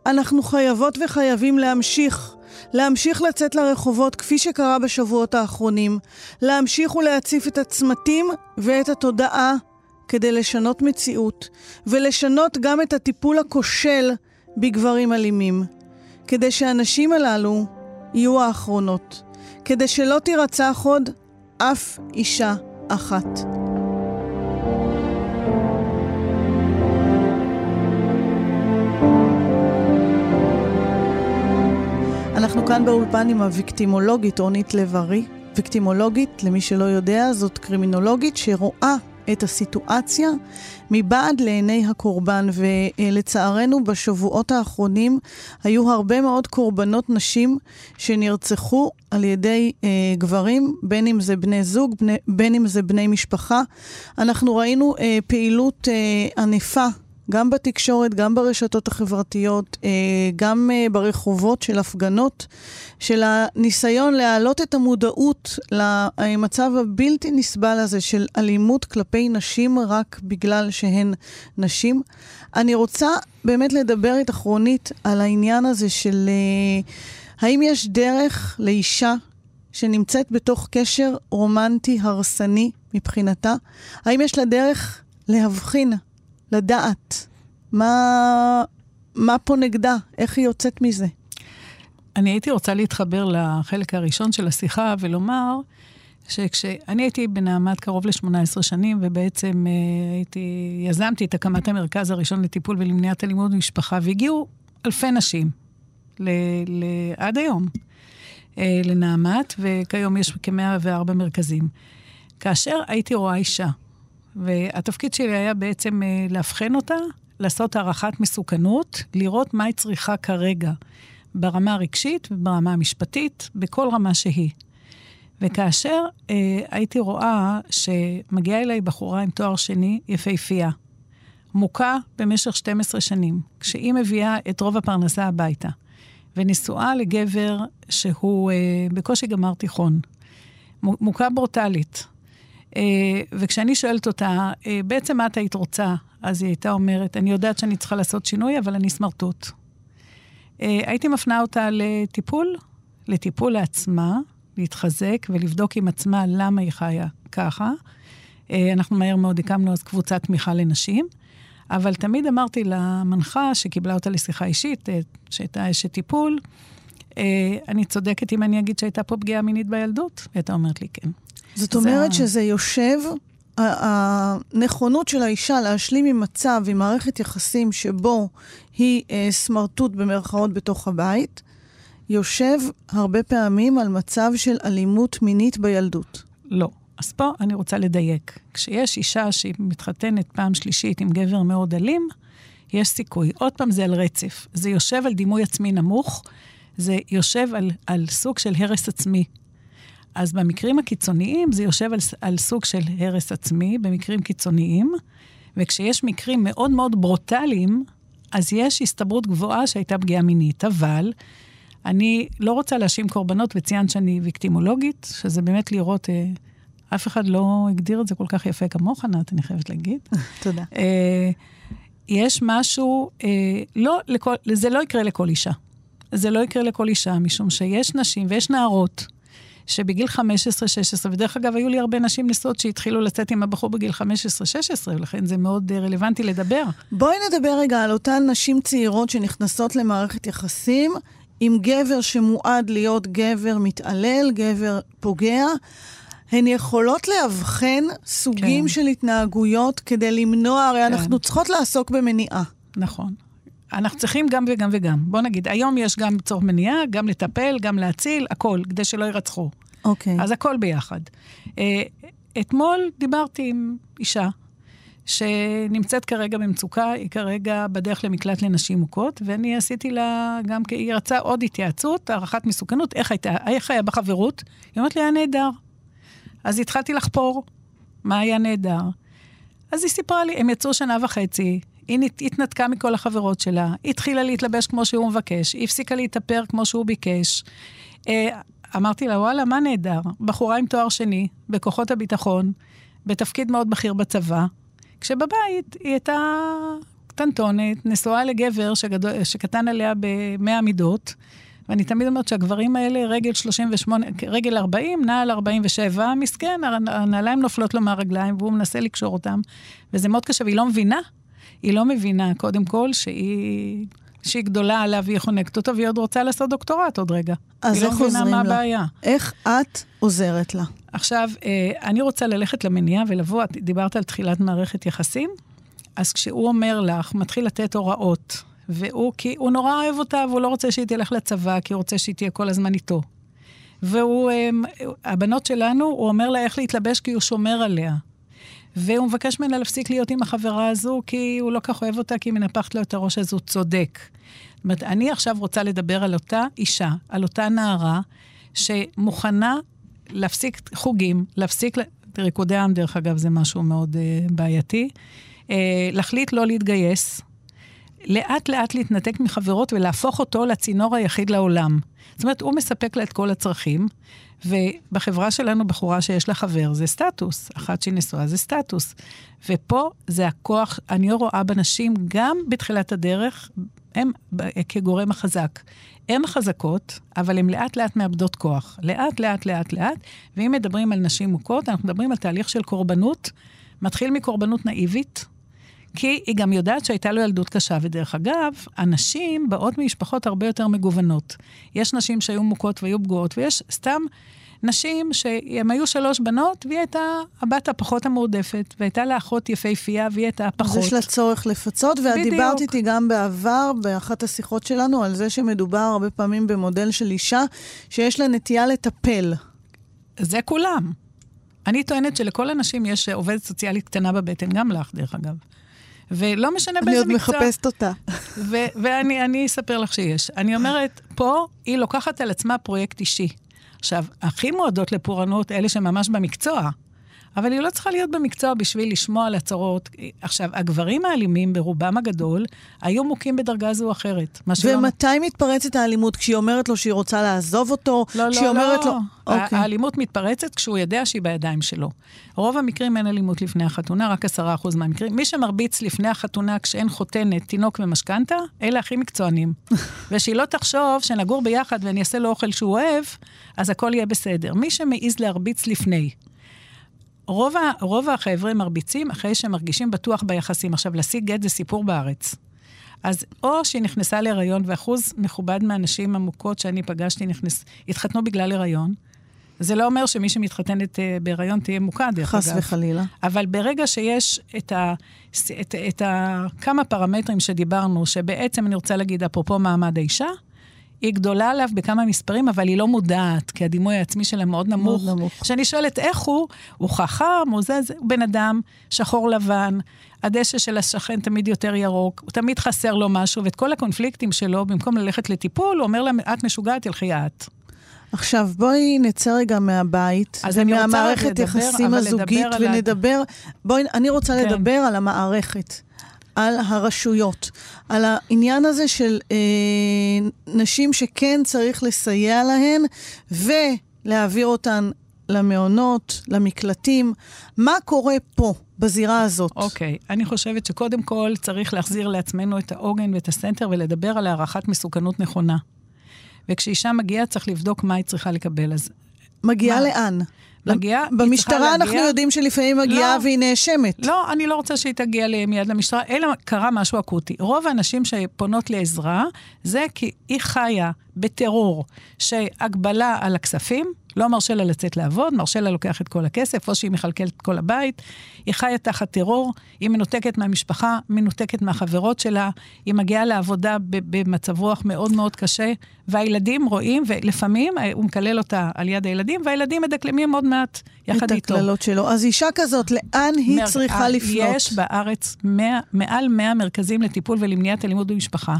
אנחנו חייבות וחייבים להמשיך להמשיך לצאת לרחובות כפי שקרה בשבועות האחרונים, להמשיך ולהציף את הצמתים ואת התודעה כדי לשנות מציאות, ולשנות גם את הטיפול הכושל בגברים אלימים, כדי שהנשים הללו יהיו האחרונות, כדי שלא תירצח עוד אף אישה אחת. אנחנו כאן באולפן עם הוויקטימולוגית רונית לב-ארי. ויקטימולוגית, למי שלא יודע, זאת קרימינולוגית שרואה את הסיטואציה מבעד לעיני הקורבן, ולצערנו בשבועות האחרונים היו הרבה מאוד קורבנות נשים שנרצחו על ידי אה, גברים, בין אם זה בני זוג, בני, בין אם זה בני משפחה. אנחנו ראינו אה, פעילות אה, ענפה גם בתקשורת, גם ברשתות החברתיות, אה, גם אה, ברחובות של הפגנות, של הניסיון להעלות את המודעות למצב הבלתי נסבל הזה של אלימות כלפי נשים רק בגלל שהן נשים. אני רוצה באמת לדבר איתך, רונית, על העניין הזה של אה, האם יש דרך לאישה שנמצאת בתוך קשר רומנטי הרסני מבחינתה, האם יש לה דרך להבחין לדעת מה, מה פה נגדה, איך היא יוצאת מזה. אני הייתי רוצה להתחבר לחלק הראשון של השיחה ולומר שכשאני הייתי בנעמת קרוב ל-18 שנים, ובעצם uh, הייתי, יזמתי את הקמת המרכז הראשון לטיפול ולמניעת אלימות במשפחה, והגיעו אלפי נשים ל, ל, עד היום אה, לנעמת, וכיום יש כ-104 מרכזים. כאשר הייתי רואה אישה, והתפקיד שלי היה בעצם אה, לאבחן אותה, לעשות הערכת מסוכנות, לראות מה היא צריכה כרגע, ברמה הרגשית וברמה המשפטית, בכל רמה שהיא. וכאשר אה, הייתי רואה שמגיעה אליי בחורה עם תואר שני יפהפייה, מוכה במשך 12 שנים, כשהיא מביאה את רוב הפרנסה הביתה, ונשואה לגבר שהוא אה, בקושי גמר תיכון, מוכה ברוטלית. אה, וכשאני שואלת אותה, אה, בעצם מה את היית רוצה? אז היא הייתה אומרת, אני יודעת שאני צריכה לעשות שינוי, אבל אני סמרטוט. אה, הייתי מפנה אותה לטיפול, לטיפול לעצמה, להתחזק ולבדוק עם עצמה למה היא חיה ככה. אנחנו מהר מאוד הקמנו אז קבוצת תמיכה לנשים, אבל תמיד אמרתי למנחה שקיבלה אותה לשיחה אישית, שהייתה אשת טיפול, אני צודקת אם אני אגיד שהייתה פה פגיעה מינית בילדות? והייתה אומרת לי כן. זאת אומרת שזה יושב, הנכונות של האישה להשלים עם מצב, עם מערכת יחסים שבו היא סמרטוט במרכאות בתוך הבית, יושב הרבה פעמים על מצב של אלימות מינית בילדות. לא. אז פה אני רוצה לדייק. כשיש אישה שהיא מתחתנת פעם שלישית עם גבר מאוד אלים, יש סיכוי. עוד פעם, זה על רצף. זה יושב על דימוי עצמי נמוך, זה יושב על, על סוג של הרס עצמי. אז במקרים הקיצוניים זה יושב על, על סוג של הרס עצמי, במקרים קיצוניים, וכשיש מקרים מאוד מאוד ברוטליים, אז יש הסתברות גבוהה שהייתה פגיעה מינית. אבל אני לא רוצה להאשים קורבנות, וציינת שאני ויקטימולוגית, שזה באמת לראות... אה, אף אחד לא הגדיר את זה כל כך יפה כמוך, נת, אני חייבת להגיד. תודה. אה, יש משהו, אה, לא לכל, זה לא יקרה לכל אישה. זה לא יקרה לכל אישה, משום שיש נשים ויש נערות שבגיל 15-16, ודרך אגב, היו לי הרבה נשים נשואות שהתחילו לצאת עם הבחור בגיל 15-16, ולכן זה מאוד רלוונטי לדבר. בואי נדבר רגע על אותן נשים צעירות שנכנסות למערכת יחסים עם גבר שמועד להיות גבר מתעלל, גבר פוגע. הן יכולות לאבחן סוגים כן. של התנהגויות כדי למנוע, הרי כן. אנחנו צריכות לעסוק במניעה. נכון. אנחנו צריכים גם וגם וגם. בוא נגיד, היום יש גם צורך מניעה, גם לטפל, גם להציל, הכל, כדי שלא יירצחו. אוקיי. אז הכל ביחד. אה, אתמול דיברתי עם אישה שנמצאת כרגע במצוקה, היא כרגע בדרך למקלט לנשים מוכות, ואני עשיתי לה גם, כי היא רצה עוד התייעצות, הערכת מסוכנות, איך הייתה, איך היה בחברות? היא אומרת לי, היה נהדר. אז התחלתי לחפור מה היה נהדר. אז היא סיפרה לי, הם יצאו שנה וחצי, היא התנתקה מכל החברות שלה, התחילה להתלבש כמו שהוא מבקש, היא הפסיקה להתאפר כמו שהוא ביקש. אה, אמרתי לה, וואלה, מה נהדר? בחורה עם תואר שני, בכוחות הביטחון, בתפקיד מאוד בכיר בצבא, כשבבית היא הייתה קטנטונת, נשואה לגבר שגדול, שקטן עליה במאה מידות, ואני תמיד אומרת שהגברים האלה, רגל 38, רגל 40, נעל 47, מסכן, הנעליים נופלות לו מהרגליים והוא מנסה לקשור אותם, וזה מאוד קשה, והיא לא מבינה. היא לא מבינה, קודם כל, שהיא, שהיא גדולה עליו והיא חונקת אותו, והיא עוד רוצה לעשות דוקטורט עוד רגע. אז איך עוזרים לה? היא לא מבינה מה הבעיה. איך את עוזרת לה? עכשיו, אה, אני רוצה ללכת למניעה ולבוא, את דיברת על תחילת מערכת יחסים, אז כשהוא אומר לך, מתחיל לתת הוראות, והוא, כי הוא נורא אוהב אותה, והוא לא רוצה שהיא תלך לצבא, כי הוא רוצה שהיא תהיה כל הזמן איתו. והוא, הם, הבנות שלנו, הוא אומר לה איך להתלבש כי הוא שומר עליה. והוא מבקש ממנה להפסיק להיות עם החברה הזו, כי הוא לא כך אוהב אותה, כי היא מנפחת לו את הראש, אז הוא צודק. זאת אומרת, אני עכשיו רוצה לדבר על אותה אישה, על אותה נערה, שמוכנה להפסיק חוגים, להפסיק, ריקודי עם, דרך אגב, זה משהו מאוד uh, בעייתי, uh, להחליט לא להתגייס, לאט לאט להתנתק מחברות ולהפוך אותו לצינור היחיד לעולם. זאת אומרת, הוא מספק לה את כל הצרכים, ובחברה שלנו בחורה שיש לה חבר זה סטטוס, אחת שהיא נשואה זה סטטוס. ופה זה הכוח, אני רואה בנשים גם בתחילת הדרך, הן כגורם החזק. הן חזקות, אבל הן לאט לאט מאבדות כוח. לאט, לאט, לאט, לאט. ואם מדברים על נשים מוכות, אנחנו מדברים על תהליך של קורבנות. מתחיל מקורבנות נאיבית, כי היא גם יודעת שהייתה לו ילדות קשה, ודרך אגב, הנשים באות ממשפחות הרבה יותר מגוונות. יש נשים שהיו מוכות והיו פגועות, ויש סתם נשים שהן היו שלוש בנות, והיא הייתה הבת הפחות המועדפת, והייתה לה אחות יפהפייה, והיא הייתה פחות. אז יש לה צורך לפצות, ואת בדיוק. דיברת איתי גם בעבר, באחת השיחות שלנו, על זה שמדובר הרבה פעמים במודל של אישה שיש לה נטייה לטפל. זה כולם. אני טוענת שלכל הנשים יש עובדת סוציאלית קטנה בבטן, גם לך, דרך אגב. ולא משנה באיזה אני מקצוע. עוד מחפשת אותה. ו- ואני אני אספר לך שיש. אני אומרת, פה היא לוקחת על עצמה פרויקט אישי. עכשיו, הכי מועדות לפורענות, אלה שממש במקצוע. אבל היא לא צריכה להיות במקצוע בשביל לשמוע על הצהרות. עכשיו, הגברים האלימים, ברובם הגדול, היו מוכים בדרגה זו או אחרת. ומתי מתפרצת האלימות? כשהיא אומרת לו שהיא רוצה לעזוב אותו? לא, לא, כשהיא לא. אומרת לו... הא- אוקיי. האלימות מתפרצת כשהוא יודע שהיא בידיים שלו. רוב המקרים אין אלימות לפני החתונה, רק עשרה אחוז מהמקרים. מי שמרביץ לפני החתונה כשאין חותנת, תינוק ומשכנתה, אלה הכי מקצוענים. ושהיא לא תחשוב שנגור ביחד ואני אעשה לו אוכל שהוא אוהב, אז הכל יהיה בסדר. מי שמעז להרביץ לפני. רוב, ה- רוב החבר'ה מרביצים אחרי שהם מרגישים בטוח ביחסים. עכשיו, להשיג גט זה סיפור בארץ. אז או שהיא נכנסה להיריון, ואחוז מכובד מהנשים המוכות שאני פגשתי נכנס, התחתנו בגלל הריון. זה לא אומר שמי שמתחתנת uh, בהיריון תהיה מוכה, דרך חס אגב. וחלילה. אבל ברגע שיש את, ה, את, את ה, כמה פרמטרים שדיברנו, שבעצם אני רוצה להגיד, אפרופו מעמד האישה, היא גדולה עליו בכמה מספרים, אבל היא לא מודעת, כי הדימוי העצמי שלה מאוד נמוך. מאוד נמוך. כשאני שואלת איך הוא, הוא חכם, הוא זה, זה, הוא בן אדם, שחור לבן, הדשא של השכן תמיד יותר ירוק, הוא תמיד חסר לו משהו, ואת כל הקונפליקטים שלו, במקום ללכת לטיפול, הוא אומר לה, את משוגעת, תלכי את. עכשיו, בואי נצא רגע מהבית, ומהמערכת יחסים הזוגית, לדבר על ונדבר... בואי, אני רוצה כן. לדבר על המערכת. על הרשויות, על העניין הזה של אה, נשים שכן צריך לסייע להן ולהעביר אותן למעונות, למקלטים. מה קורה פה, בזירה הזאת? אוקיי, אני חושבת שקודם כל צריך להחזיר לעצמנו את העוגן ואת הסנטר ולדבר על הערכת מסוכנות נכונה. וכשאישה מגיעה צריך לבדוק מה היא צריכה לקבל. אז מגיעה מה? לאן? מגיעה, במשטרה אנחנו להגיע- יודעים שלפעמים מגיעה לא. והיא נאשמת. לא, אני לא רוצה שהיא תגיע מיד למשטרה, אלא קרה משהו אקוטי. רוב האנשים שפונות לעזרה, זה כי היא חיה בטרור שהגבלה על הכספים, לא מרשה לה לצאת לעבוד, מרשה לה לוקח את כל הכסף, או שהיא מכלכלת את כל הבית. היא חיה תחת טרור, היא מנותקת מהמשפחה, מנותקת מהחברות שלה, היא מגיעה לעבודה במצב רוח מאוד מאוד קשה, והילדים רואים, ולפעמים אה, הוא מקלל אותה על יד הילדים, והילדים מדקלמים עוד מעט יחד את איתו. הקללות שלו. אז אישה כזאת, לאן היא מר- צריכה אה, לפנות? יש בארץ 100, מעל 100 מרכזים לטיפול ולמניעת אלימות במשפחה.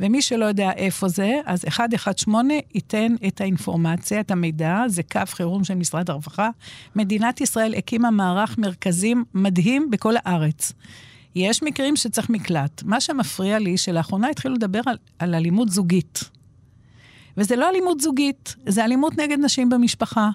ומי שלא יודע איפה זה, אז 118 ייתן את האינפורמציה, את המידע, זה קו חירום של משרד הרווחה. מדינת ישראל הקימה מערך מרכזים מדהים בכל הארץ. יש מקרים שצריך מקלט. מה שמפריע לי, שלאחרונה התחילו לדבר על, על אלימות זוגית. וזה לא אלימות זוגית, זה אלימות נגד נשים במשפחה.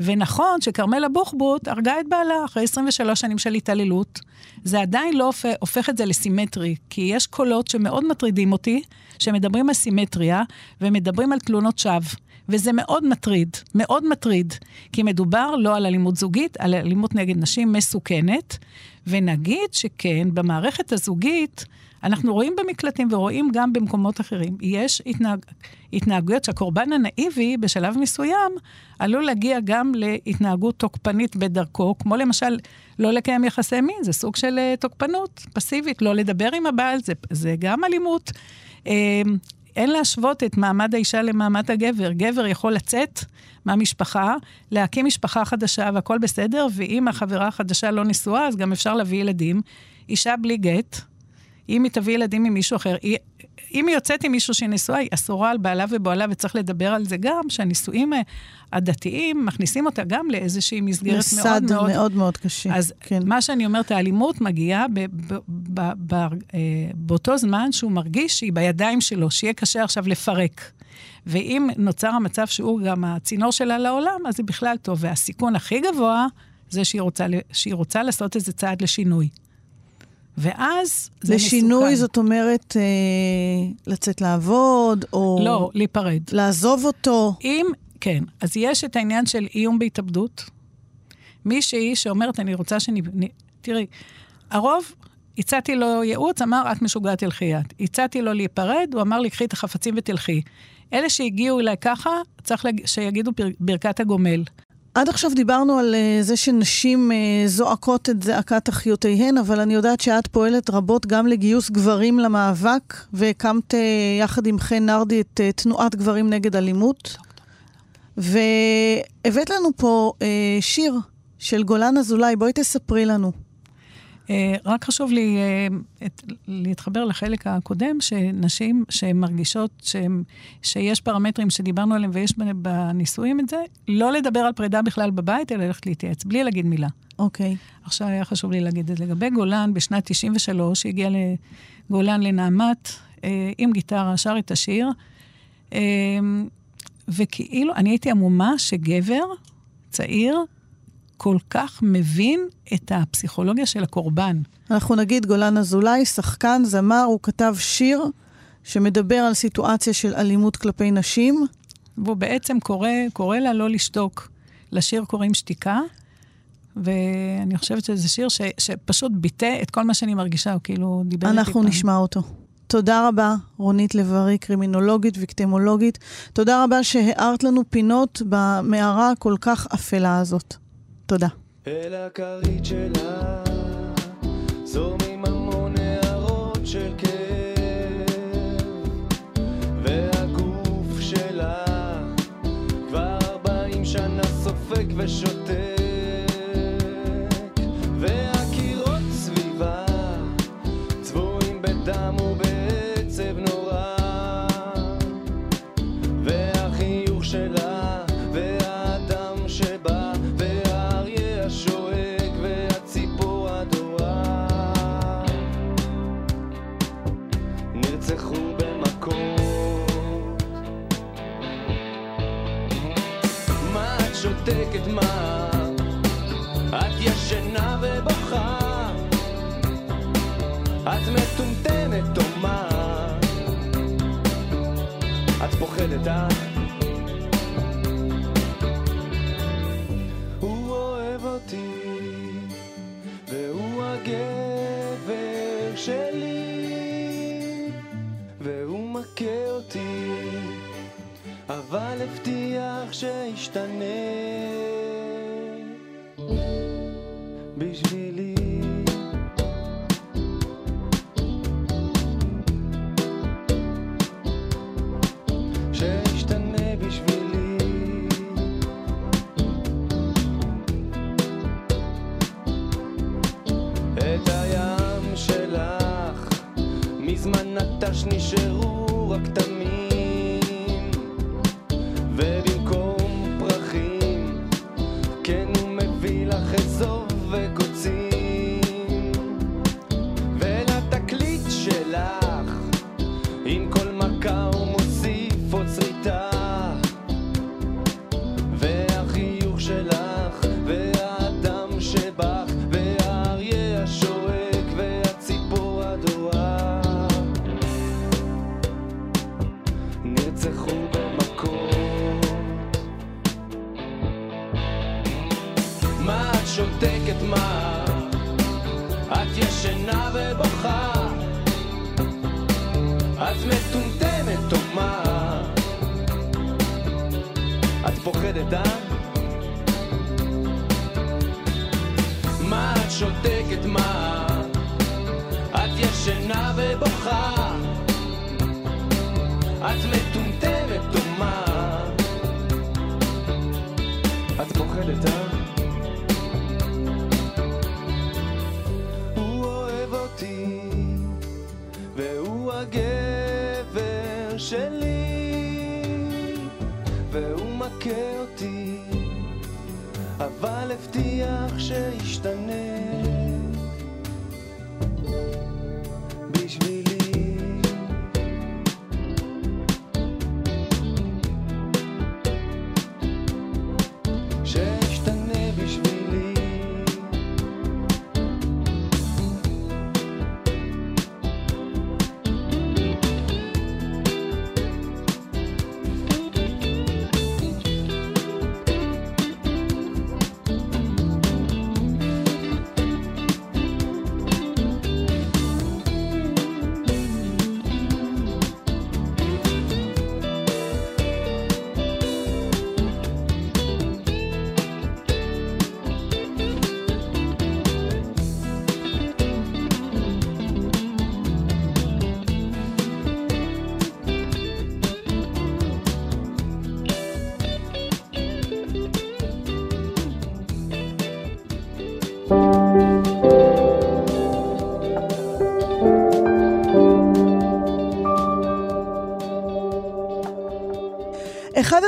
ונכון שכרמלה בוחבוט הרגה את בעלה אחרי 23 שנים של התעללות. זה עדיין לא הופך, הופך את זה לסימטרי, כי יש קולות שמאוד מטרידים אותי, שמדברים על סימטריה ומדברים על תלונות שווא. וזה מאוד מטריד, מאוד מטריד, כי מדובר לא על אלימות זוגית, על אלימות נגד נשים מסוכנת, ונגיד שכן, במערכת הזוגית, אנחנו רואים במקלטים ורואים גם במקומות אחרים, יש התנהג... התנהגויות שהקורבן הנאיבי בשלב מסוים עלול להגיע גם להתנהגות תוקפנית בדרכו, כמו למשל לא לקיים יחסי מין, זה סוג של אה, תוקפנות פסיבית, לא לדבר עם הבעל, זה, זה גם אלימות. אה, אין להשוות את מעמד האישה למעמד הגבר. גבר יכול לצאת מהמשפחה, להקים משפחה חדשה והכל בסדר, ואם החברה החדשה לא נשואה, אז גם אפשר להביא ילדים. אישה בלי גט, אם היא תביא ילדים עם מישהו אחר, היא, אם היא יוצאת עם מישהו שהיא נשואה, היא אסורה על בעלה ובועלה, וצריך לדבר על זה גם, שהנישואים אה, הדתיים מכניסים אותה גם לאיזושהי מסגרת מאוד מאוד... מאוד מאוד קשה. אז כן. מה שאני אומרת, האלימות מגיעה ב, ב, ב, ב, אה, באותו זמן שהוא מרגיש שהיא בידיים שלו, שיהיה קשה עכשיו לפרק. ואם נוצר המצב שהוא גם הצינור שלה לעולם, אז זה בכלל טוב. והסיכון הכי גבוה זה שהיא רוצה, שהיא רוצה לעשות איזה צעד לשינוי. ואז זה לשינוי מסוכן. זאת אומרת אה, לצאת לעבוד, או לא, להיפרד. לעזוב אותו. אם, כן, אז יש את העניין של איום בהתאבדות. מישהי שאומרת, אני רוצה שאני... תראי, הרוב הצעתי לו ייעוץ, אמר, את משוגעת, תלכי את. הצעתי לו להיפרד, הוא אמר לי, קחי את החפצים ותלכי. אלה שהגיעו אליי ככה, צריך לג... שיגידו ברכת הגומל. עד עכשיו דיברנו על uh, זה שנשים uh, זועקות את זעקת אחיותיהן, אבל אני יודעת שאת פועלת רבות גם לגיוס גברים למאבק, והקמת uh, יחד עם חן נרדי את תנועת גברים נגד אלימות. והבאת לנו פה שיר של גולן אזולאי, בואי תספרי לנו. אה, רק חשוב לי uh, את, להתחבר לחלק הקודם, שנשים שמרגישות שהם, שיש פרמטרים שדיברנו עליהם ויש בנישואים את זה, לא לדבר על פרידה בכלל בבית, אלא ללכת להתייעץ, בלי להגיד מילה. אוקיי. Okay. עכשיו היה חשוב לי להגיד את זה. לגבי גולן, בשנת 93, הגיע לגולן לנעמת uh, עם גיטרה, שר את השיר, וכאילו, אני הייתי עמומה שגבר צעיר, כל כך מבין את הפסיכולוגיה של הקורבן. אנחנו נגיד גולן אזולאי, שחקן, זמר, הוא כתב שיר שמדבר על סיטואציה של אלימות כלפי נשים. והוא בעצם קורא, קורא לה לא לשתוק. לשיר קוראים שתיקה, ואני חושבת שזה שיר ש, שפשוט ביטא את כל מה שאני מרגישה, הוא כאילו דיבר איתי אנחנו נשמע אותו. תודה רבה, רונית לב-ארי, קרימינולוגית ויקטימולוגית. תודה רבה שהארת לנו פינות במערה הכל כך אפלה הזאת. תודה. אל הכרית שלה זורמים המון הערות של כאב והגוף שלה כבר ארבעים שנה סופג ושותק פוחדת הוא אוהב אותי והוא הגבר שלי והוא מכה אותי אבל הבטיח שישתנה. בשבילי 你是我。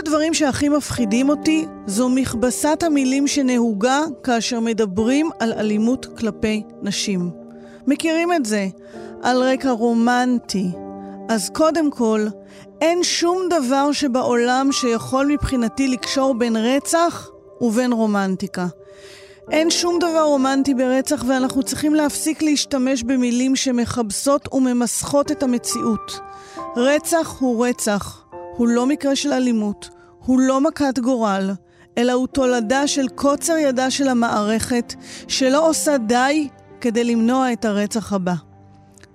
הדברים שהכי מפחידים אותי זו מכבסת המילים שנהוגה כאשר מדברים על אלימות כלפי נשים. מכירים את זה, על רקע רומנטי. אז קודם כל, אין שום דבר שבעולם שיכול מבחינתי לקשור בין רצח ובין רומנטיקה. אין שום דבר רומנטי ברצח ואנחנו צריכים להפסיק להשתמש במילים שמכבסות וממסכות את המציאות. רצח הוא רצח, הוא לא מקרה של אלימות, הוא לא מכת גורל, אלא הוא תולדה של קוצר ידה של המערכת, שלא עושה די כדי למנוע את הרצח הבא.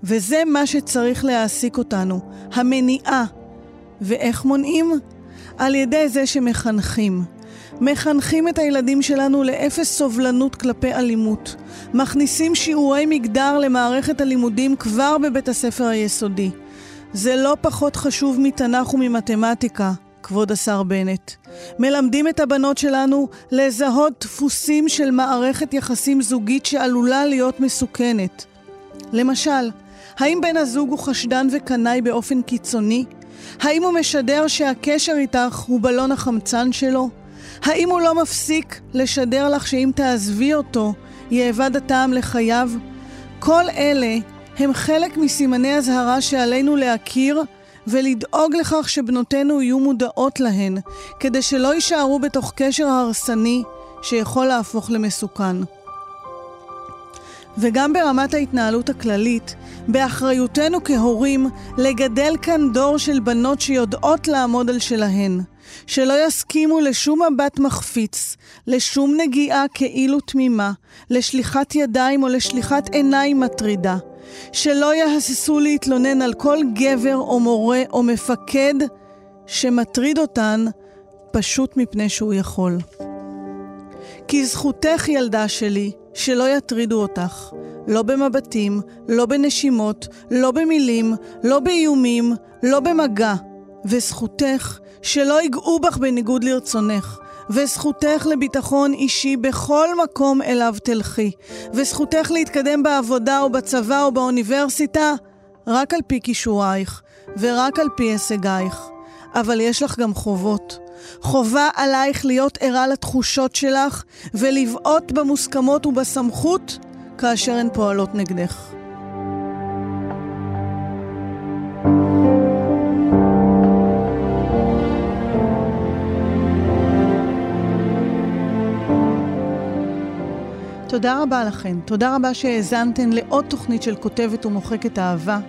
וזה מה שצריך להעסיק אותנו, המניעה. ואיך מונעים? על ידי זה שמחנכים. מחנכים את הילדים שלנו לאפס סובלנות כלפי אלימות. מכניסים שיעורי מגדר למערכת הלימודים כבר בבית הספר היסודי. זה לא פחות חשוב מתנ"ך וממתמטיקה, כבוד השר בנט. מלמדים את הבנות שלנו לזהות דפוסים של מערכת יחסים זוגית שעלולה להיות מסוכנת. למשל, האם בן הזוג הוא חשדן וקנאי באופן קיצוני? האם הוא משדר שהקשר איתך הוא בלון החמצן שלו? האם הוא לא מפסיק לשדר לך שאם תעזבי אותו, יאבד הטעם לחייו? כל אלה הם חלק מסימני אזהרה שעלינו להכיר ולדאוג לכך שבנותינו יהיו מודעות להן, כדי שלא יישארו בתוך קשר הרסני שיכול להפוך למסוכן. וגם ברמת ההתנהלות הכללית, באחריותנו כהורים לגדל כאן דור של בנות שיודעות לעמוד על שלהן, שלא יסכימו לשום מבט מחפיץ, לשום נגיעה כאילו תמימה, לשליחת ידיים או לשליחת עיניים מטרידה, שלא יהססו להתלונן על כל גבר או מורה או מפקד שמטריד אותן פשוט מפני שהוא יכול. כי זכותך, ילדה שלי, שלא יטרידו אותך. לא במבטים, לא בנשימות, לא במילים, לא באיומים, לא במגע. וזכותך שלא ייגעו בך בניגוד לרצונך. וזכותך לביטחון אישי בכל מקום אליו תלכי. וזכותך להתקדם בעבודה או בצבא או באוניברסיטה רק על פי כישורייך ורק על פי הישגייך. אבל יש לך גם חובות. חובה עלייך להיות ערה לתחושות שלך ולבעוט במוסכמות ובסמכות כאשר הן פועלות נגדך. תודה רבה לכן. תודה רבה שהאזנתן לעוד תוכנית של כותבת ומוחקת אהבה,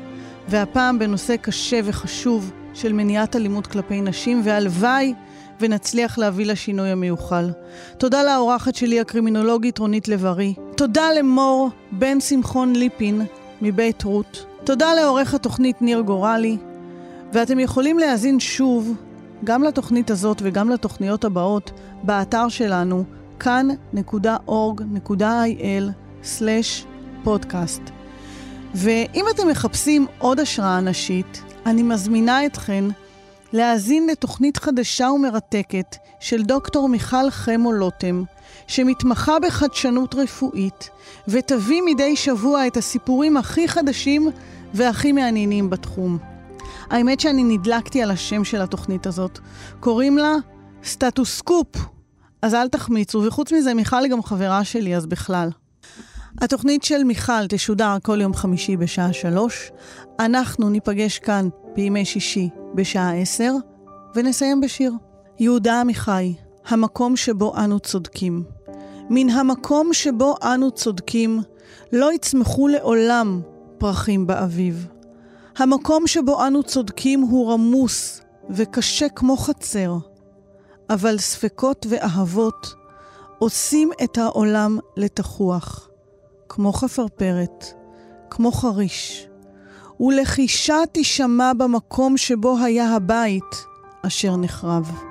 והפעם בנושא קשה וחשוב של מניעת אלימות כלפי נשים, והלוואי ונצליח להביא לשינוי המיוחל. תודה לאורחת שלי, הקרימינולוגית רונית לב-ארי. תודה למור בן שמחון ליפין מבית רות. תודה לעורך התוכנית ניר גורלי. ואתם יכולים להאזין שוב גם לתוכנית הזאת וגם לתוכניות הבאות באתר שלנו כאן.org.il/פודקאסט. ואם אתם מחפשים עוד השראה נשית, אני מזמינה אתכן להאזין לתוכנית חדשה ומרתקת של דוקטור מיכל חמו לוטם, שמתמחה בחדשנות רפואית, ותביא מדי שבוע את הסיפורים הכי חדשים והכי מעניינים בתחום. האמת שאני נדלקתי על השם של התוכנית הזאת. קוראים לה סטטוסקופ, אז אל תחמיצו, וחוץ מזה מיכל היא גם חברה שלי, אז בכלל. התוכנית של מיכל תשודר כל יום חמישי בשעה שלוש. אנחנו ניפגש כאן בימי שישי בשעה עשר, ונסיים בשיר. יהודה עמיחי, המקום שבו אנו צודקים. מן המקום שבו אנו צודקים, לא יצמחו לעולם פרחים באביב. המקום שבו אנו צודקים הוא רמוס וקשה כמו חצר, אבל ספקות ואהבות עושים את העולם לתחוח. כמו חפרפרת, כמו חריש, ולחישה תישמע במקום שבו היה הבית אשר נחרב.